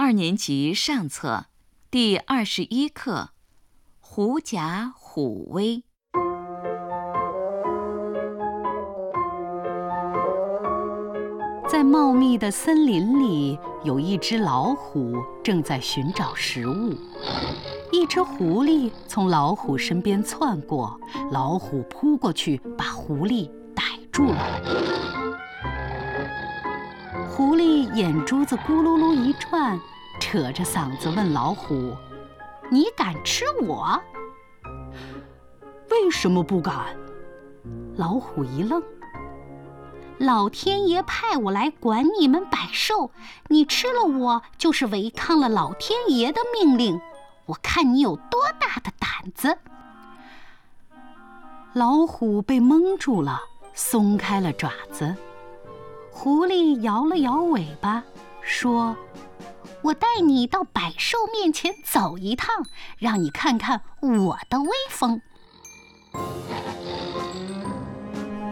二年级上册第二十一课《狐假虎威》。在茂密的森林里，有一只老虎正在寻找食物。一只狐狸从老虎身边窜过，老虎扑过去，把狐狸逮住了。狐狸眼珠子咕噜噜一转，扯着嗓子问老虎：“你敢吃我？为什么不敢？”老虎一愣。老天爷派我来管你们百兽，你吃了我就是违抗了老天爷的命令。我看你有多大的胆子！老虎被蒙住了，松开了爪子。狐狸摇了摇尾巴，说：“我带你到百兽面前走一趟，让你看看我的威风。”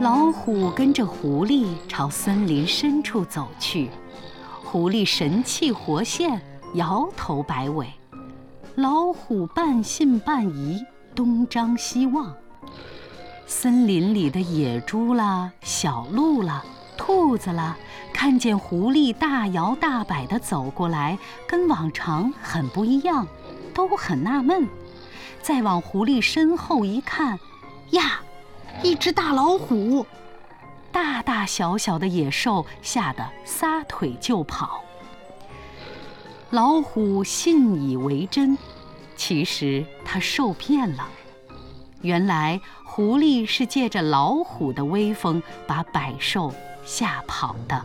老虎跟着狐狸朝森林深处走去，狐狸神气活现，摇头摆尾；老虎半信半疑，东张西望。森林里的野猪啦、小鹿啦、兔子啦，看见狐狸大摇大摆地走过来，跟往常很不一样，都很纳闷。再往狐狸身后一看，呀！一只大老虎，大大小小的野兽吓得撒腿就跑。老虎信以为真，其实他受骗了。原来狐狸是借着老虎的威风把百兽吓跑的。